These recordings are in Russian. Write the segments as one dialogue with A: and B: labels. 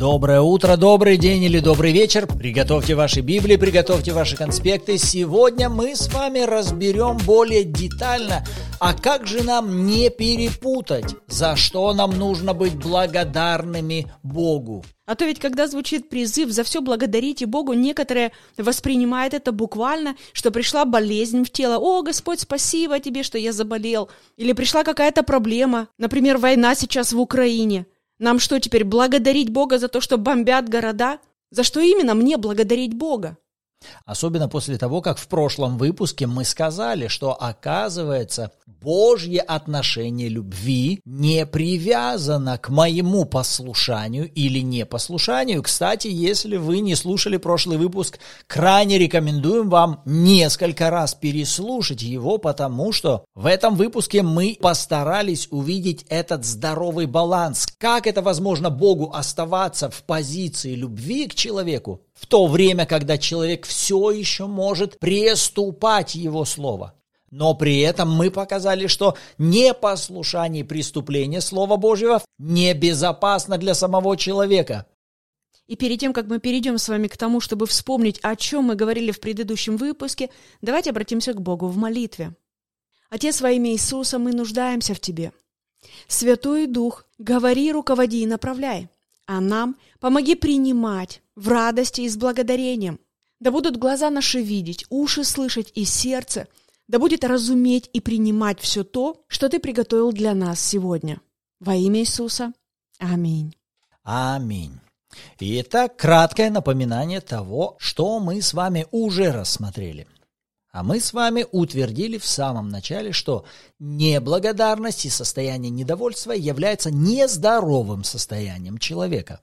A: Доброе утро, добрый день или добрый вечер. Приготовьте ваши Библии, приготовьте ваши конспекты. Сегодня мы с вами разберем более детально, а как же нам не перепутать, за что нам нужно быть благодарными Богу.
B: А то ведь когда звучит призыв за все благодарите Богу, некоторые воспринимают это буквально, что пришла болезнь в тело. О, Господь, спасибо тебе, что я заболел. Или пришла какая-то проблема, например, война сейчас в Украине. Нам что, теперь благодарить Бога за то, что бомбят города? За что именно мне благодарить Бога?
A: Особенно после того, как в прошлом выпуске мы сказали, что оказывается Божье отношение любви не привязано к моему послушанию или непослушанию. Кстати, если вы не слушали прошлый выпуск, крайне рекомендуем вам несколько раз переслушать его, потому что в этом выпуске мы постарались увидеть этот здоровый баланс. Как это возможно Богу оставаться в позиции любви к человеку, в то время, когда человек все еще может преступать его слово. Но при этом мы показали, что непослушание преступления Слова Божьего небезопасно для самого человека.
B: И перед тем, как мы перейдем с вами к тому, чтобы вспомнить, о чем мы говорили в предыдущем выпуске, давайте обратимся к Богу в молитве. Отец, во имя Иисуса, мы нуждаемся в Тебе. Святой Дух, говори, руководи и направляй а нам помоги принимать в радости и с благодарением. Да будут глаза наши видеть, уши слышать и сердце, да будет разуметь и принимать все то, что Ты приготовил для нас сегодня. Во имя Иисуса. Аминь.
A: Аминь. Итак, краткое напоминание того, что мы с вами уже рассмотрели – а мы с вами утвердили в самом начале, что неблагодарность и состояние недовольства является нездоровым состоянием человека.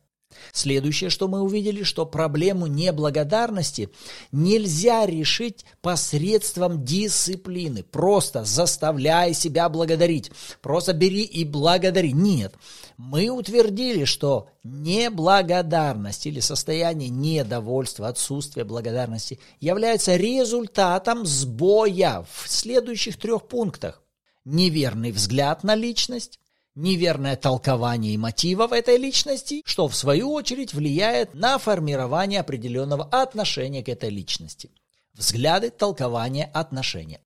A: Следующее, что мы увидели, что проблему неблагодарности нельзя решить посредством дисциплины, просто заставляя себя благодарить, просто бери и благодари. Нет, мы утвердили, что неблагодарность или состояние недовольства, отсутствие благодарности является результатом сбоя в следующих трех пунктах. Неверный взгляд на личность, неверное толкование мотивов этой личности, что в свою очередь влияет на формирование определенного отношения к этой личности. Взгляды, толкование, отношения.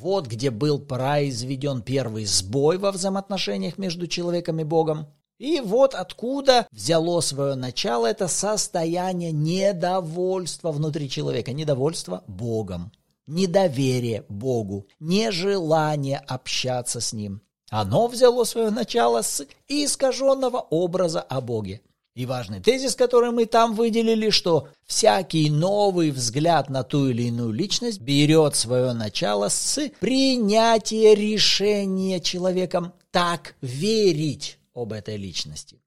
A: Вот где был произведен первый сбой во взаимоотношениях между человеком и Богом. И вот откуда взяло свое начало это состояние недовольства внутри человека, недовольство Богом, недоверие Богу, нежелание общаться с Ним. Оно взяло свое начало с искаженного образа о Боге. И важный тезис, который мы там выделили, что всякий новый взгляд на ту или иную личность берет свое начало с принятия решения человеком так верить об этой личности.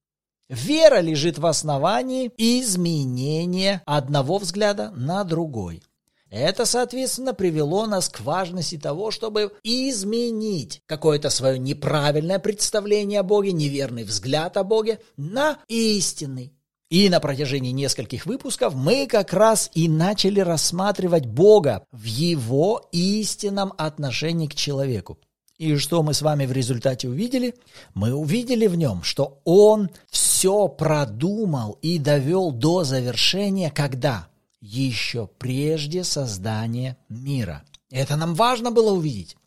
A: Вера лежит в основании изменения одного взгляда на другой. Это, соответственно, привело нас к важности того, чтобы изменить какое-то свое неправильное представление о Боге, неверный взгляд о Боге на истинный. И на протяжении нескольких выпусков мы как раз и начали рассматривать Бога в его истинном отношении к человеку. И что мы с вами в результате увидели? Мы увидели в нем, что он все продумал и довел до завершения, когда? Еще прежде создания мира. Это нам важно было увидеть,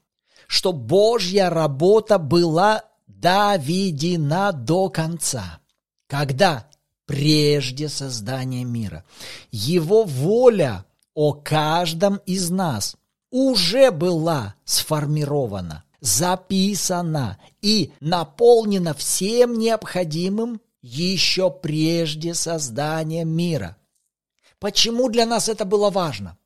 A: что Божья работа была доведена до конца. Когда? Прежде создания мира. Его воля о каждом из нас уже была сформирована, записана и наполнена всем необходимым еще прежде создания мира. Почему для нас это было важно?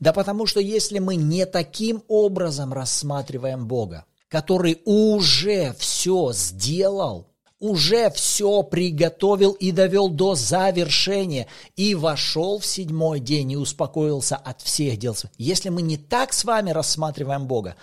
A: Да потому что если мы не таким образом рассматриваем Бога, который уже все сделал, уже все приготовил и довел до завершения, и вошел в седьмой день и успокоился от всех дел. Если мы не так с вами рассматриваем Бога,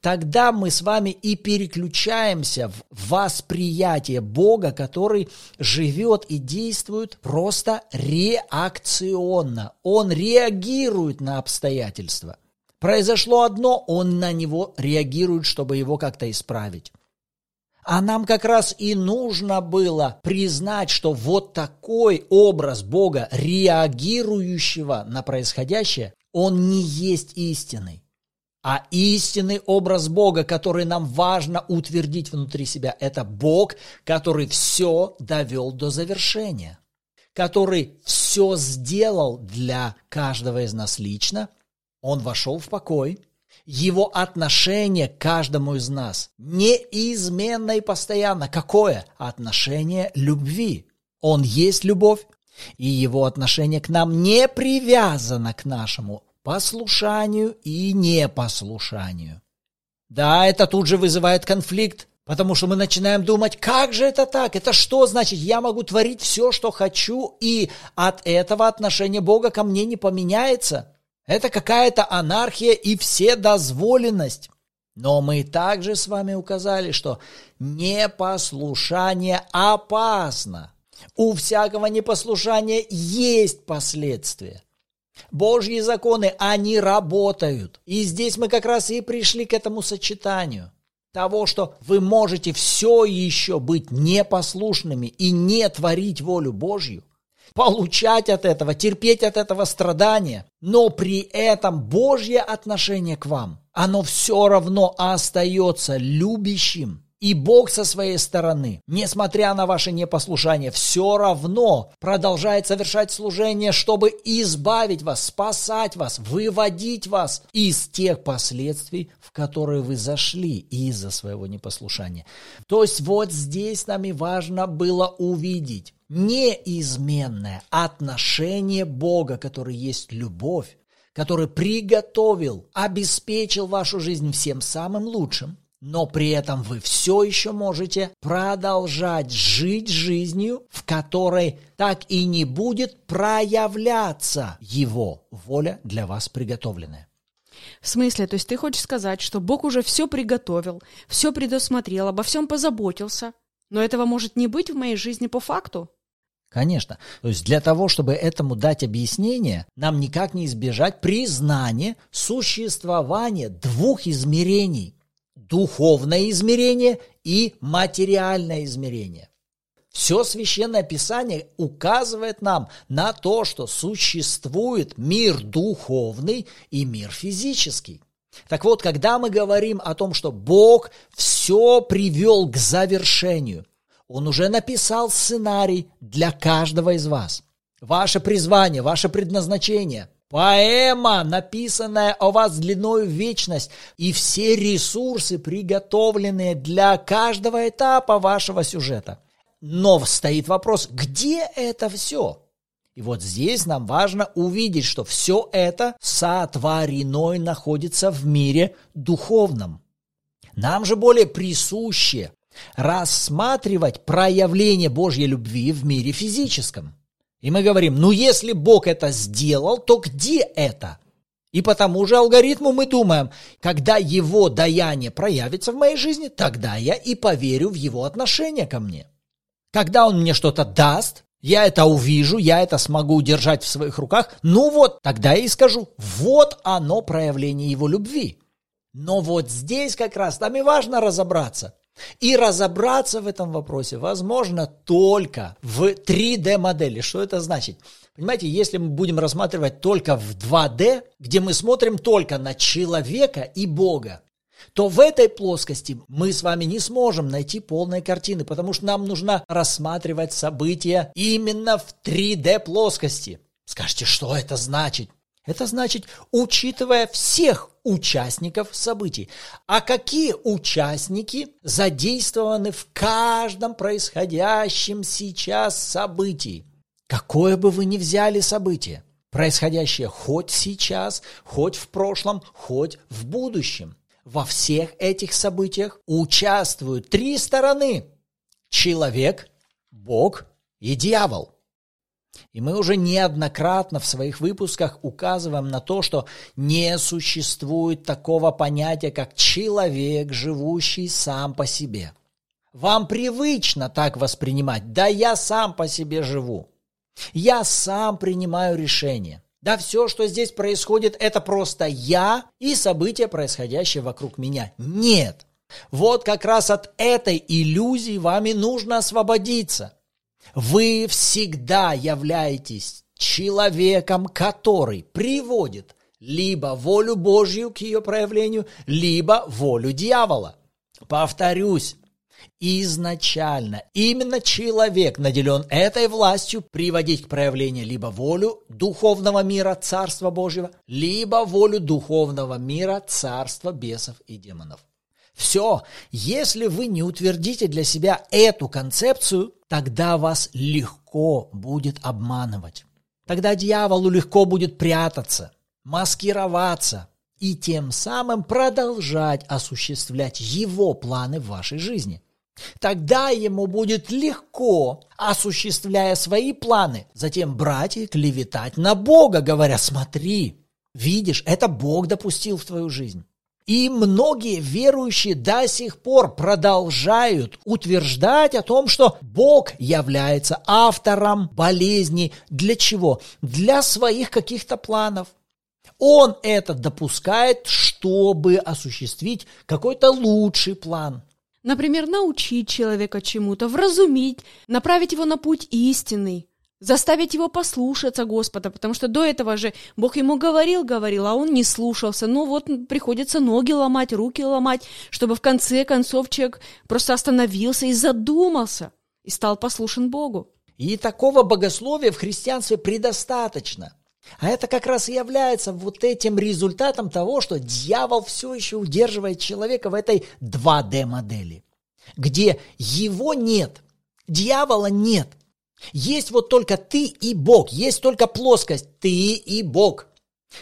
A: тогда мы с вами и переключаемся в восприятие Бога, который живет и действует просто реакционно. Он реагирует на обстоятельства. Произошло одно, он на него реагирует, чтобы его как-то исправить. А нам как раз и нужно было признать, что вот такой образ Бога, реагирующего на происходящее, он не есть истинный. А истинный образ Бога, который нам важно утвердить внутри себя, это Бог, который все довел до завершения, который все сделал для каждого из нас лично. Он вошел в покой, его отношение к каждому из нас неизменно и постоянно. Какое? Отношение любви. Он есть любовь, и его отношение к нам не привязано к нашему послушанию и непослушанию. Да, это тут же вызывает конфликт, потому что мы начинаем думать, как же это так? Это что значит? Я могу творить все, что хочу, и от этого отношение Бога ко мне не поменяется? Это какая-то анархия и вседозволенность. Но мы также с вами указали, что непослушание опасно. У всякого непослушания есть последствия. Божьи законы, они работают. И здесь мы как раз и пришли к этому сочетанию. Того, что вы можете все еще быть непослушными и не творить волю Божью, получать от этого, терпеть от этого страдания, но при этом Божье отношение к вам, оно все равно остается любящим. И Бог со своей стороны, несмотря на ваше непослушание, все равно продолжает совершать служение, чтобы избавить вас, спасать вас, выводить вас из тех последствий, в которые вы зашли из-за своего непослушания. То есть вот здесь нам и важно было увидеть, неизменное отношение Бога, который есть любовь, который приготовил, обеспечил вашу жизнь всем самым лучшим, но при этом вы все еще можете продолжать жить жизнью, в которой так и не будет проявляться Его воля для вас приготовленная.
B: В смысле, то есть ты хочешь сказать, что Бог уже все приготовил, все предусмотрел, обо всем позаботился, но этого может не быть в моей жизни по факту?
A: Конечно. То есть для того, чтобы этому дать объяснение, нам никак не избежать признания существования двух измерений. Духовное измерение и материальное измерение. Все священное писание указывает нам на то, что существует мир духовный и мир физический. Так вот, когда мы говорим о том, что Бог все привел к завершению, он уже написал сценарий для каждого из вас. Ваше призвание, ваше предназначение. Поэма, написанная о вас длиною в вечность, и все ресурсы, приготовленные для каждого этапа вашего сюжета. Но стоит вопрос, где это все? И вот здесь нам важно увидеть, что все это сотворено и находится в мире духовном. Нам же более присуще рассматривать проявление Божьей любви в мире физическом. И мы говорим, ну если Бог это сделал, то где это? И по тому же алгоритму мы думаем, когда его даяние проявится в моей жизни, тогда я и поверю в его отношение ко мне. Когда он мне что-то даст, я это увижу, я это смогу удержать в своих руках, ну вот, тогда я и скажу, вот оно проявление его любви. Но вот здесь как раз там и важно разобраться, и разобраться в этом вопросе возможно только в 3D-модели. Что это значит? Понимаете, если мы будем рассматривать только в 2D, где мы смотрим только на человека и Бога, то в этой плоскости мы с вами не сможем найти полной картины, потому что нам нужно рассматривать события именно в 3D плоскости. Скажите, что это значит? Это значит, учитывая всех участников событий. А какие участники задействованы в каждом происходящем сейчас событии? Какое бы вы ни взяли событие, происходящее хоть сейчас, хоть в прошлом, хоть в будущем. Во всех этих событиях участвуют три стороны. Человек, Бог и дьявол – и мы уже неоднократно в своих выпусках указываем на то, что не существует такого понятия, как человек, живущий сам по себе. Вам привычно так воспринимать. Да я сам по себе живу. Я сам принимаю решения. Да все, что здесь происходит, это просто я и события, происходящие вокруг меня. Нет. Вот как раз от этой иллюзии вами нужно освободиться. Вы всегда являетесь человеком, который приводит либо волю Божью к ее проявлению, либо волю дьявола. Повторюсь, изначально именно человек наделен этой властью приводить к проявлению либо волю духовного мира Царства Божьего, либо волю духовного мира Царства бесов и демонов. Все, если вы не утвердите для себя эту концепцию, тогда вас легко будет обманывать. Тогда дьяволу легко будет прятаться, маскироваться и тем самым продолжать осуществлять его планы в вашей жизни. Тогда ему будет легко, осуществляя свои планы, затем брать и клеветать на Бога, говоря, смотри, видишь, это Бог допустил в твою жизнь. И многие верующие до сих пор продолжают утверждать о том, что Бог является автором болезни. Для чего? Для своих каких-то планов. Он это допускает, чтобы осуществить какой-то лучший план.
B: Например, научить человека чему-то, вразумить, направить его на путь истинный заставить его послушаться Господа, потому что до этого же Бог ему говорил, говорил, а он не слушался. Ну вот приходится ноги ломать, руки ломать, чтобы в конце концов человек просто остановился и задумался, и стал послушен Богу.
A: И такого богословия в христианстве предостаточно. А это как раз и является вот этим результатом того, что дьявол все еще удерживает человека в этой 2D-модели, где его нет, дьявола нет, есть вот только ты и Бог, есть только плоскость ты и Бог.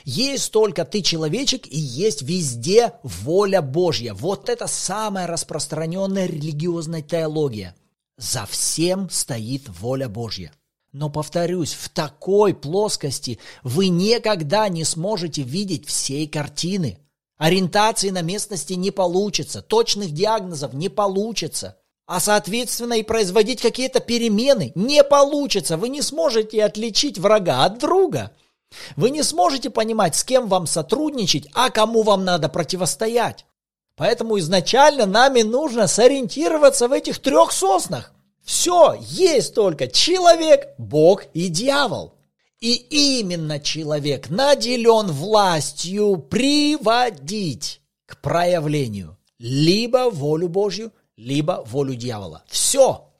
A: Есть только ты человечек и есть везде воля Божья. Вот это самая распространенная религиозная теология. За всем стоит воля Божья. Но повторюсь, в такой плоскости вы никогда не сможете видеть всей картины. Ориентации на местности не получится, точных диагнозов не получится а соответственно и производить какие-то перемены не получится. Вы не сможете отличить врага от друга. Вы не сможете понимать, с кем вам сотрудничать, а кому вам надо противостоять. Поэтому изначально нами нужно сориентироваться в этих трех соснах. Все, есть только человек, Бог и дьявол. И именно человек наделен властью приводить к проявлению либо волю Божью, либо волю дьявола. Все.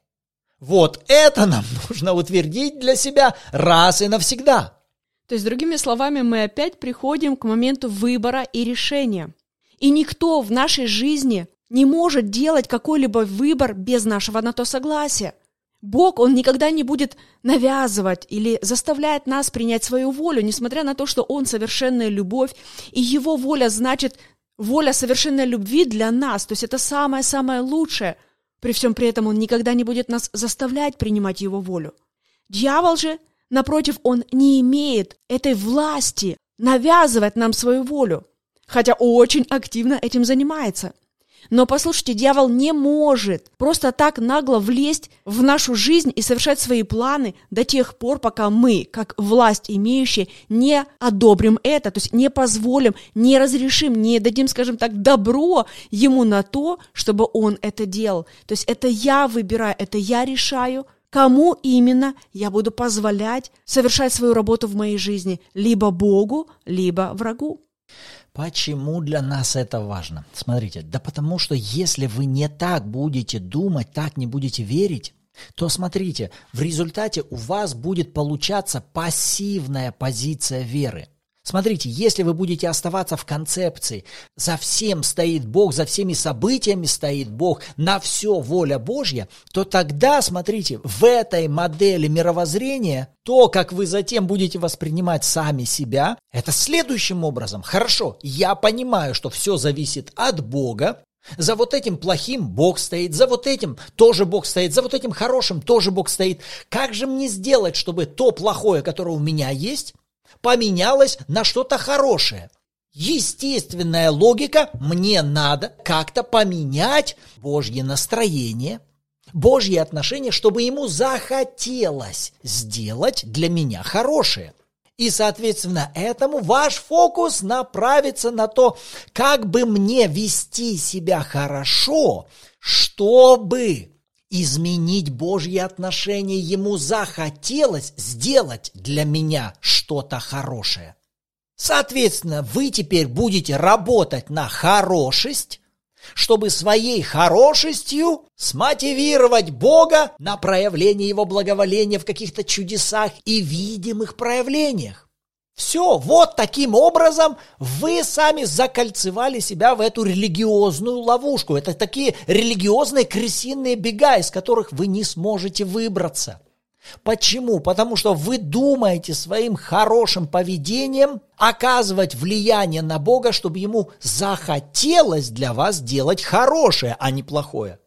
A: Вот это нам нужно утвердить для себя раз и навсегда.
B: То есть, другими словами, мы опять приходим к моменту выбора и решения. И никто в нашей жизни не может делать какой-либо выбор без нашего на то согласия. Бог, Он никогда не будет навязывать или заставлять нас принять свою волю, несмотря на то, что Он совершенная любовь, и Его воля значит воля совершенной любви для нас, то есть это самое-самое лучшее. При всем при этом он никогда не будет нас заставлять принимать его волю. Дьявол же, напротив, он не имеет этой власти навязывать нам свою волю, хотя очень активно этим занимается – но послушайте, дьявол не может просто так нагло влезть в нашу жизнь и совершать свои планы до тех пор, пока мы, как власть имеющие, не одобрим это, то есть не позволим, не разрешим, не дадим, скажем так, добро ему на то, чтобы он это делал. То есть это я выбираю, это я решаю, кому именно я буду позволять совершать свою работу в моей жизни, либо Богу, либо врагу.
A: Почему для нас это важно? Смотрите, да потому что если вы не так будете думать, так не будете верить, то смотрите, в результате у вас будет получаться пассивная позиция веры – Смотрите, если вы будете оставаться в концепции, за всем стоит Бог, за всеми событиями стоит Бог, на все воля Божья, то тогда, смотрите, в этой модели мировоззрения, то, как вы затем будете воспринимать сами себя, это следующим образом. Хорошо, я понимаю, что все зависит от Бога, за вот этим плохим Бог стоит, за вот этим тоже Бог стоит, за вот этим хорошим тоже Бог стоит. Как же мне сделать, чтобы то плохое, которое у меня есть, поменялось на что-то хорошее. Естественная логика, мне надо как-то поменять Божье настроение, Божье отношение, чтобы ему захотелось сделать для меня хорошее. И, соответственно, этому ваш фокус направится на то, как бы мне вести себя хорошо, чтобы изменить Божьи отношения. Ему захотелось сделать для меня что-то хорошее. Соответственно, вы теперь будете работать на хорошесть, чтобы своей хорошестью смотивировать Бога на проявление Его благоволения в каких-то чудесах и видимых проявлениях. Все, вот таким образом вы сами закольцевали себя в эту религиозную ловушку. Это такие религиозные крысиные бега, из которых вы не сможете выбраться. Почему? Потому что вы думаете своим хорошим поведением оказывать влияние на Бога, чтобы ему захотелось для вас делать хорошее, а не плохое.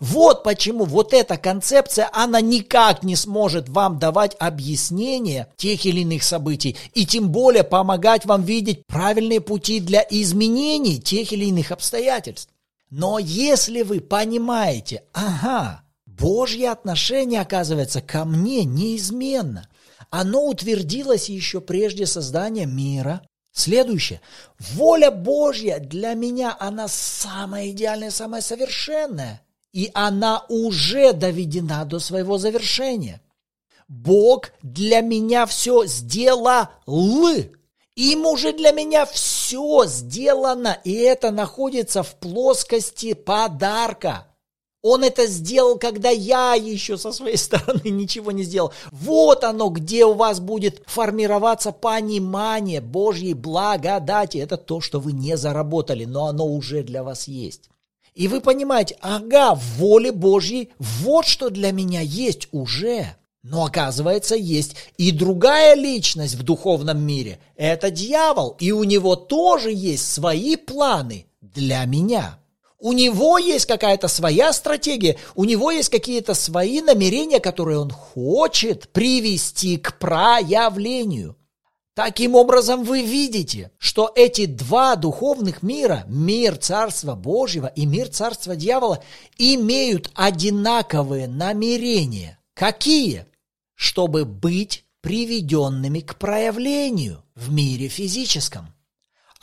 A: Вот почему вот эта концепция, она никак не сможет вам давать объяснение тех или иных событий, и тем более помогать вам видеть правильные пути для изменений тех или иных обстоятельств. Но если вы понимаете, ага, Божье отношение, оказывается, ко мне неизменно. Оно утвердилось еще прежде создания мира. Следующее. Воля Божья для меня, она самая идеальная, самая совершенная. И она уже доведена до своего завершения. Бог для меня все сделал. Им уже для меня все сделано, и это находится в плоскости подарка. Он это сделал, когда я еще со своей стороны ничего не сделал. Вот оно, где у вас будет формироваться понимание Божьей благодати. Это то, что вы не заработали, но оно уже для вас есть. И вы понимаете, ага, в воле Божьей вот что для меня есть уже. Но оказывается, есть и другая личность в духовном мире. Это дьявол, и у него тоже есть свои планы для меня. У него есть какая-то своя стратегия, у него есть какие-то свои намерения, которые он хочет привести к проявлению. Таким образом, вы видите, что эти два духовных мира, мир Царства Божьего и мир Царства Дьявола, имеют одинаковые намерения. Какие? Чтобы быть приведенными к проявлению в мире физическом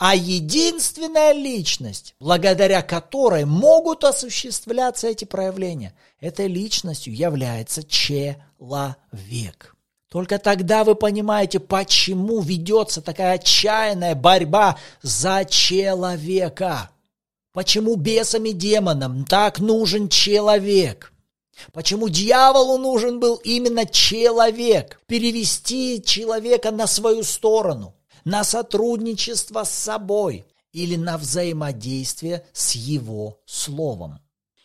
A: а единственная личность, благодаря которой могут осуществляться эти проявления, этой личностью является человек. Только тогда вы понимаете, почему ведется такая отчаянная борьба за человека. Почему бесам и демонам так нужен человек? Почему дьяволу нужен был именно человек? Перевести человека на свою сторону – на сотрудничество с собой или на взаимодействие с его словом.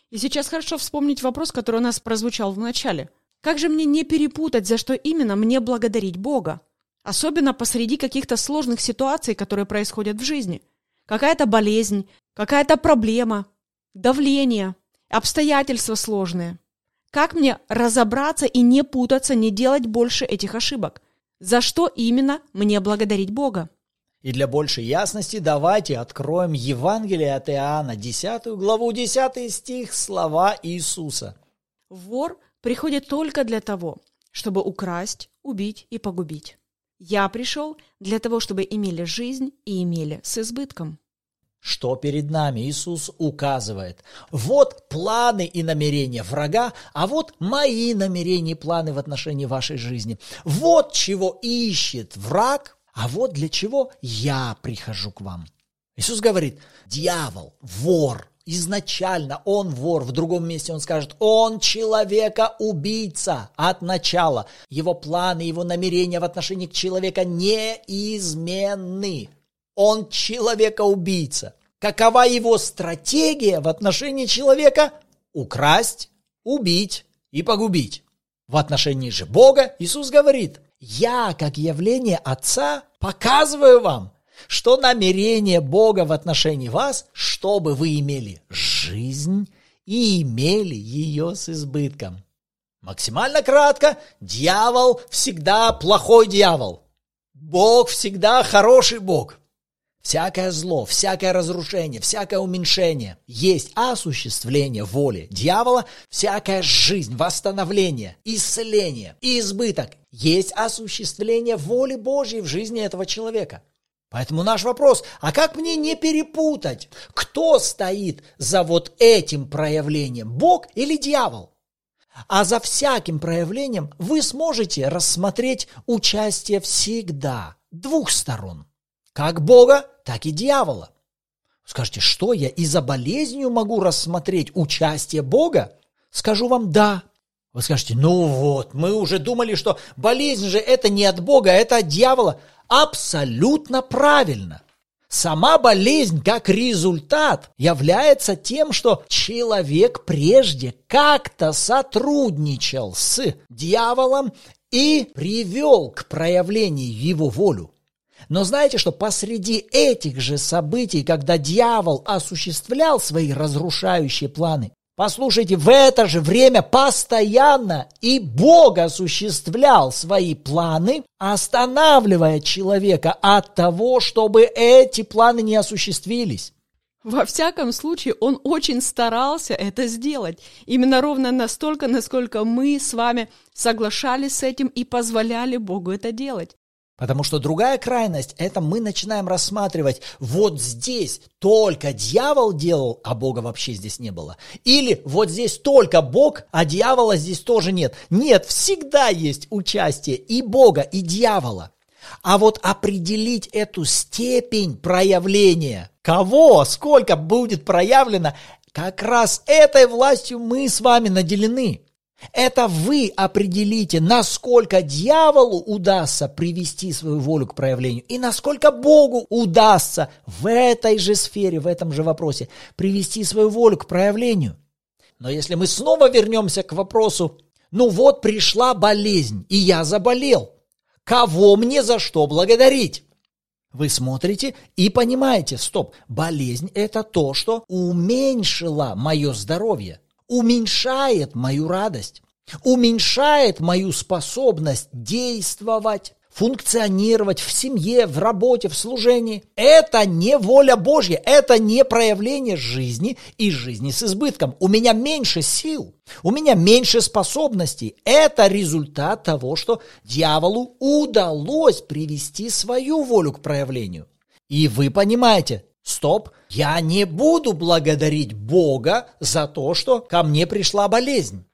B: И сейчас хорошо вспомнить вопрос, который у нас прозвучал в начале. Как же мне не перепутать, за что именно мне благодарить Бога? Особенно посреди каких-то сложных ситуаций, которые происходят в жизни. Какая-то болезнь, какая-то проблема, давление, обстоятельства сложные. Как мне разобраться и не путаться, не делать больше этих ошибок? За что именно мне благодарить Бога?
A: И для большей ясности давайте откроем Евангелие от Иоанна, 10 главу, 10 стих, слова Иисуса.
B: Вор приходит только для того, чтобы украсть, убить и погубить. Я пришел для того, чтобы имели жизнь и имели с избытком.
A: Что перед нами Иисус указывает? Вот планы и намерения врага, а вот мои намерения и планы в отношении вашей жизни. Вот чего ищет враг, а вот для чего я прихожу к вам. Иисус говорит, дьявол, вор, изначально он вор, в другом месте он скажет, он человека-убийца от начала. Его планы, его намерения в отношении к человеку неизменны. Он человека-убийца. Какова его стратегия в отношении человека? Украсть, убить и погубить. В отношении же Бога Иисус говорит, я, как явление Отца, показываю вам, что намерение Бога в отношении вас, чтобы вы имели жизнь и имели ее с избытком. Максимально кратко, дьявол всегда плохой дьявол. Бог всегда хороший Бог. всякое зло, всякое разрушение, всякое уменьшение. Есть осуществление воли дьявола, всякая жизнь, восстановление, исцеление и избыток. Есть осуществление воли Божьей в жизни этого человека. Поэтому наш вопрос, а как мне не перепутать, кто стоит за вот этим проявлением, Бог или дьявол? А за всяким проявлением вы сможете рассмотреть участие всегда двух сторон. Как Бога, так и дьявола. Скажете, что я и за болезнью могу рассмотреть участие Бога? Скажу вам «да». Вы скажете, ну вот, мы уже думали, что болезнь же это не от Бога, это от дьявола. Абсолютно правильно. Сама болезнь как результат является тем, что человек прежде как-то сотрудничал с дьяволом и привел к проявлению его волю. Но знаете, что посреди этих же событий, когда дьявол осуществлял свои разрушающие планы, послушайте, в это же время постоянно и Бог осуществлял свои планы, останавливая человека от того, чтобы эти планы не осуществились.
B: Во всяком случае, он очень старался это сделать. Именно ровно настолько, насколько мы с вами соглашались с этим и позволяли Богу это делать.
A: Потому что другая крайность – это мы начинаем рассматривать, вот здесь только дьявол делал, а Бога вообще здесь не было. Или вот здесь только Бог, а дьявола здесь тоже нет. Нет, всегда есть участие и Бога, и дьявола. А вот определить эту степень проявления, кого, сколько будет проявлено, как раз этой властью мы с вами наделены. Это вы определите, насколько дьяволу удастся привести свою волю к проявлению и насколько Богу удастся в этой же сфере, в этом же вопросе привести свою волю к проявлению. Но если мы снова вернемся к вопросу, ну вот пришла болезнь, и я заболел, кого мне за что благодарить? Вы смотрите и понимаете, стоп, болезнь это то, что уменьшило мое здоровье – уменьшает мою радость, уменьшает мою способность действовать, функционировать в семье, в работе, в служении. Это не воля Божья, это не проявление жизни и жизни с избытком. У меня меньше сил, у меня меньше способностей. Это результат того, что дьяволу удалось привести свою волю к проявлению. И вы понимаете, Стоп, я не буду благодарить Бога за то, что ко мне пришла болезнь.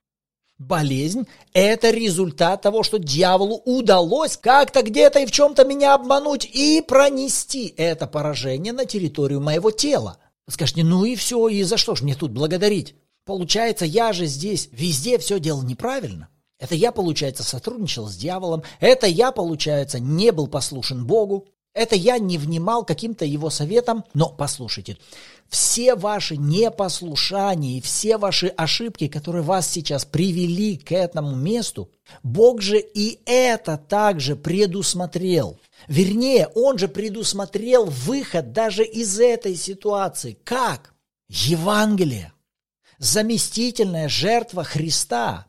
A: Болезнь – это результат того, что дьяволу удалось как-то где-то и в чем-то меня обмануть и пронести это поражение на территорию моего тела. Скажете, ну и все, и за что ж мне тут благодарить? Получается, я же здесь везде все делал неправильно. Это я, получается, сотрудничал с дьяволом. Это я, получается, не был послушен Богу. Это я не внимал каким-то его советам, но послушайте, все ваши непослушания и все ваши ошибки, которые вас сейчас привели к этому месту, Бог же и это также предусмотрел. Вернее, Он же предусмотрел выход даже из этой ситуации. Как? Евангелие. Заместительная жертва Христа,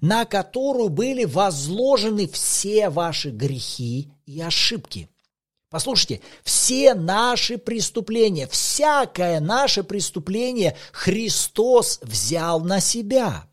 A: на которую были возложены все ваши грехи и ошибки. Послушайте, все наши преступления, всякое наше преступление Христос взял на себя.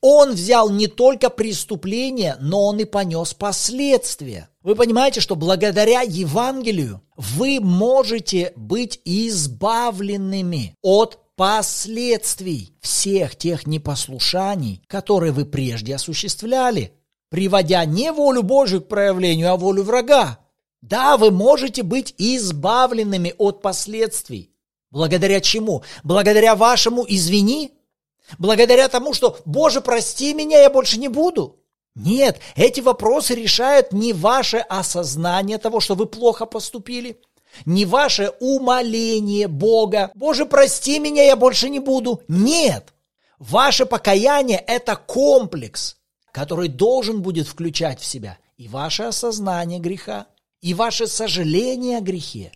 A: Он взял не только преступление, но он и понес последствия. Вы понимаете, что благодаря Евангелию вы можете быть избавленными от последствий всех тех непослушаний, которые вы прежде осуществляли, приводя не волю Божию к проявлению, а волю врага. Да, вы можете быть избавленными от последствий. Благодаря чему? Благодаря вашему «извини»? Благодаря тому, что «Боже, прости меня, я больше не буду»? Нет, эти вопросы решают не ваше осознание того, что вы плохо поступили, не ваше умоление Бога. «Боже, прости меня, я больше не буду». Нет, ваше покаяние – это комплекс, который должен будет включать в себя и ваше осознание греха, и ваше сожаление о грехе.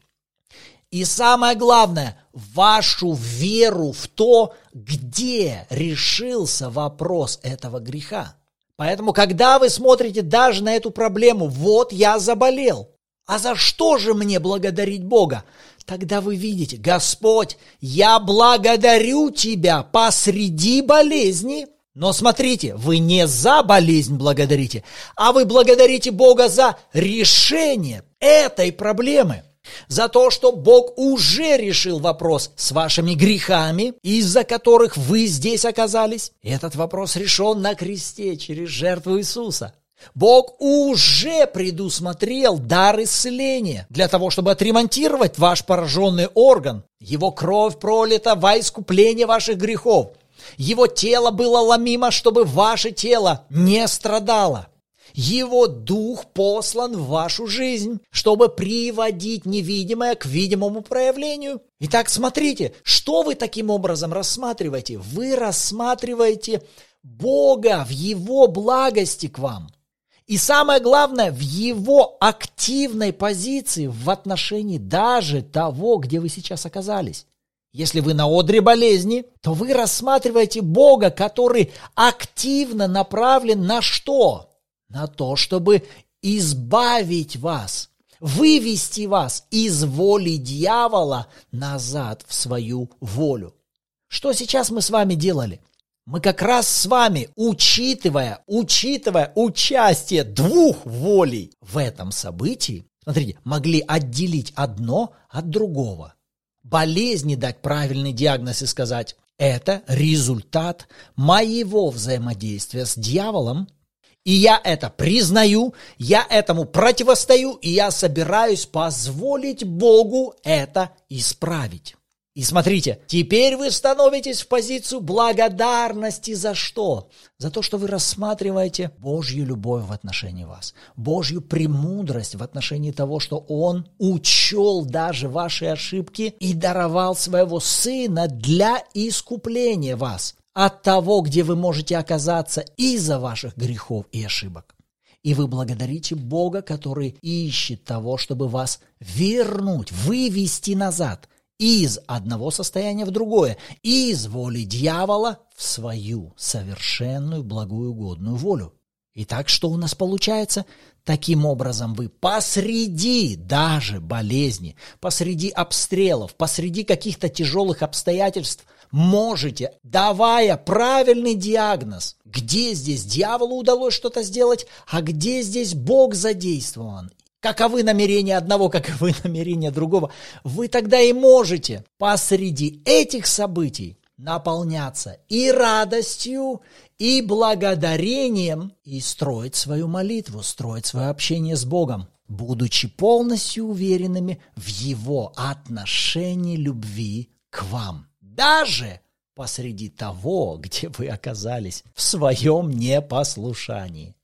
A: И самое главное, вашу веру в то, где решился вопрос этого греха. Поэтому, когда вы смотрите даже на эту проблему, вот я заболел, А за что же мне благодарить Бога? Тогда вы видите, Господь, я благодарю Тебя посреди болезни. Но смотрите, вы не за болезнь благодарите, а вы благодарите Бога за решение этой проблемы. За то, что Бог уже решил вопрос с вашими грехами, из-за которых вы здесь оказались. Этот вопрос решен на кресте через жертву Иисуса. Бог уже предусмотрел дар исцеления для того, чтобы отремонтировать ваш пораженный орган. Его кровь пролита во искупление ваших грехов. Его тело было ломимо, чтобы ваше тело не страдало. Его дух послан в вашу жизнь, чтобы приводить невидимое к видимому проявлению. Итак, смотрите, что вы таким образом рассматриваете? Вы рассматриваете Бога в Его благости к вам – и самое главное, в его активной позиции в отношении даже того, где вы сейчас оказались. Если вы на одре болезни, то вы рассматриваете Бога, который активно направлен на что? На то, чтобы избавить вас, вывести вас из воли дьявола назад в свою волю. Что сейчас мы с вами делали? мы как раз с вами, учитывая, учитывая участие двух волей в этом событии, смотрите, могли отделить одно от другого. Болезни дать правильный диагноз и сказать, это результат моего взаимодействия с дьяволом, и я это признаю, я этому противостою, и я собираюсь позволить Богу это исправить. И смотрите, теперь вы становитесь в позицию благодарности за что? За то, что вы рассматриваете Божью любовь в отношении вас, Божью премудрость в отношении того, что Он учел даже ваши ошибки и даровал своего Сына для искупления вас от того, где вы можете оказаться из-за ваших грехов и ошибок. И вы благодарите Бога, который ищет того, чтобы вас вернуть, вывести назад – из одного состояния в другое, из воли дьявола в свою совершенную, благую, годную волю. Итак, что у нас получается? Таким образом, вы посреди даже болезни, посреди обстрелов, посреди каких-то тяжелых обстоятельств можете, давая правильный диагноз, где здесь дьяволу удалось что-то сделать, а где здесь Бог задействован, каковы намерения одного, каковы намерения другого, вы тогда и можете посреди этих событий наполняться и радостью, и благодарением, и строить свою молитву, строить свое общение с Богом, будучи полностью уверенными в Его отношении любви к вам. Даже посреди того, где вы оказались в своем непослушании.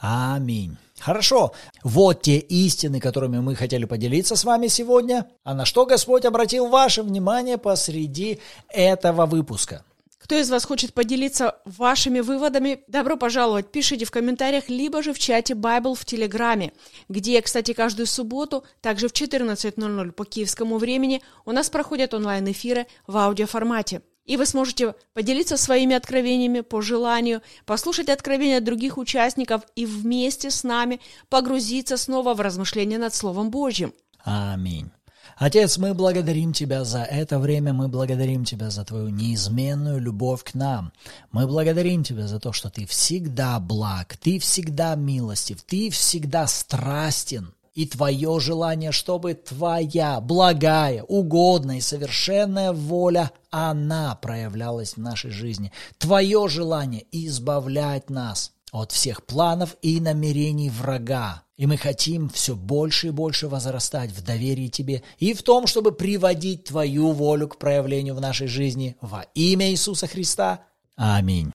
A: Аминь. Хорошо, вот те истины, которыми мы хотели поделиться с вами сегодня. А на что Господь обратил ваше внимание посреди этого выпуска?
B: Кто из вас хочет поделиться вашими выводами, добро пожаловать, пишите в комментариях, либо же в чате Bible в Телеграме, где, кстати, каждую субботу, также в 14.00 по киевскому времени, у нас проходят онлайн-эфиры в аудиоформате. И вы сможете поделиться своими откровениями по желанию, послушать откровения других участников и вместе с нами погрузиться снова в размышления над Словом Божьим.
A: Аминь. Отец, мы благодарим Тебя за это время, мы благодарим Тебя за Твою неизменную любовь к нам. Мы благодарим Тебя за то, что Ты всегда благ, Ты всегда милостив, Ты всегда страстен и твое желание, чтобы твоя благая, угодная и совершенная воля, она проявлялась в нашей жизни. Твое желание избавлять нас от всех планов и намерений врага. И мы хотим все больше и больше возрастать в доверии Тебе и в том, чтобы приводить Твою волю к проявлению в нашей жизни во имя Иисуса Христа. Аминь.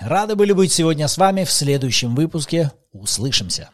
A: Рады были быть сегодня с вами в следующем выпуске. Услышимся.